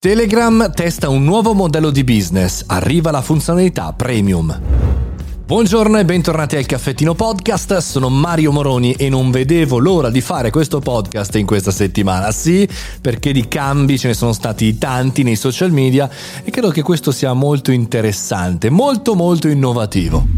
Telegram testa un nuovo modello di business, arriva la funzionalità premium. Buongiorno e bentornati al Caffettino Podcast, sono Mario Moroni e non vedevo l'ora di fare questo podcast in questa settimana, sì, perché di cambi ce ne sono stati tanti nei social media e credo che questo sia molto interessante, molto molto innovativo.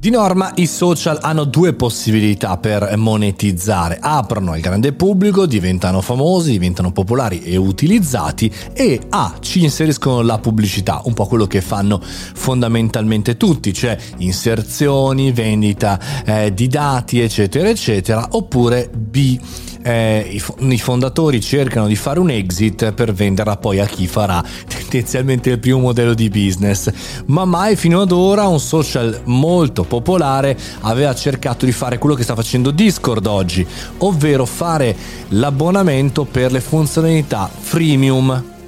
Di norma i social hanno due possibilità per monetizzare. Aprono al grande pubblico, diventano famosi, diventano popolari e utilizzati e A ci inseriscono la pubblicità, un po' quello che fanno fondamentalmente tutti, cioè inserzioni, vendita eh, di dati eccetera eccetera, oppure B eh, i, i, fondatori cercano di fare un exit per venderla poi a chi farà tendenzialmente il primo modello di business. Ma mai fino ad ora un social molto popolare aveva cercato di fare quello che sta facendo Discord oggi, ovvero fare l'abbonamento per le funzionalità freemium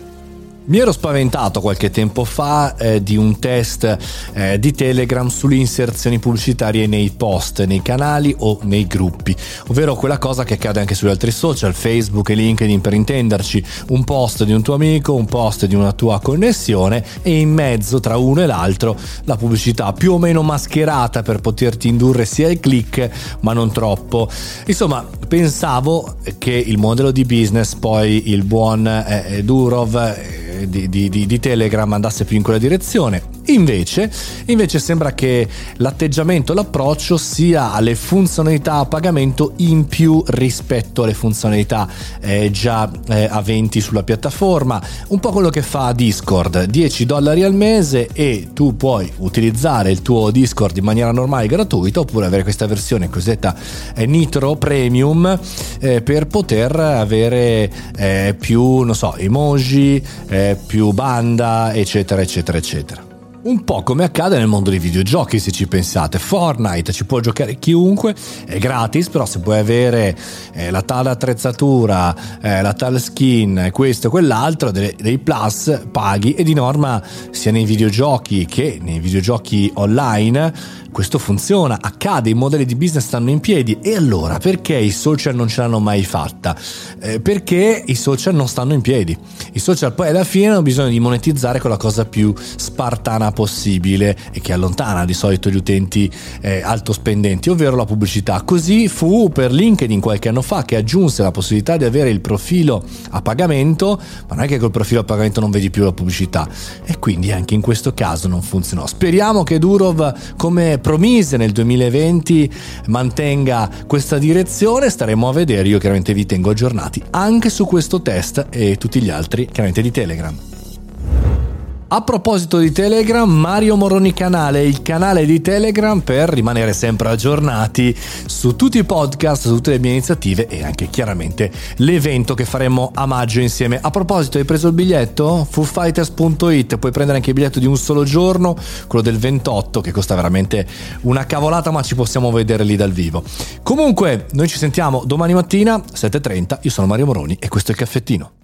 mi ero spaventato qualche tempo fa eh, di un test eh, di Telegram sulle inserzioni pubblicitarie nei post, nei canali o nei gruppi, ovvero quella cosa che accade anche sugli altri social, Facebook e LinkedIn per intenderci, un post di un tuo amico, un post di una tua connessione e in mezzo tra uno e l'altro la pubblicità più o meno mascherata per poterti indurre sia il click ma non troppo. Insomma, pensavo che il modello di business poi il buon eh, Durov eh, di, di, di, Telegram andasse più in quella direzione. Invece, invece sembra che l'atteggiamento, l'approccio sia alle funzionalità a pagamento in più rispetto alle funzionalità eh, già eh, aventi sulla piattaforma. Un po' quello che fa Discord, 10 dollari al mese e tu puoi utilizzare il tuo Discord in maniera normale gratuita oppure avere questa versione cosiddetta eh, Nitro Premium eh, per poter avere eh, più, non so, emoji, eh, più banda, eccetera, eccetera, eccetera. Un po' come accade nel mondo dei videogiochi, se ci pensate. Fortnite ci può giocare chiunque, è gratis, però se puoi avere eh, la tale attrezzatura, eh, la tale skin, questo e quell'altro, dei, dei plus, paghi e di norma sia nei videogiochi che nei videogiochi online questo funziona, accade, i modelli di business stanno in piedi e allora perché i social non ce l'hanno mai fatta? Eh, perché i social non stanno in piedi. I social poi alla fine hanno bisogno di monetizzare con la cosa più spartana possibile e che allontana di solito gli utenti eh, alto spendenti, ovvero la pubblicità. Così fu per LinkedIn qualche anno fa che aggiunse la possibilità di avere il profilo a pagamento, ma non è che col profilo a pagamento non vedi più la pubblicità e quindi anche in questo caso non funzionò. Speriamo che Durov come promise nel 2020 mantenga questa direzione, staremo a vedere, io chiaramente vi tengo aggiornati anche su questo test e tutti gli altri chiaramente di Telegram. A proposito di Telegram, Mario Moroni Canale, il canale di Telegram per rimanere sempre aggiornati su tutti i podcast, su tutte le mie iniziative e anche chiaramente l'evento che faremo a maggio insieme. A proposito, hai preso il biglietto? FooFighters.it, puoi prendere anche il biglietto di un solo giorno, quello del 28 che costa veramente una cavolata ma ci possiamo vedere lì dal vivo. Comunque, noi ci sentiamo domani mattina 7.30, io sono Mario Moroni e questo è il caffettino.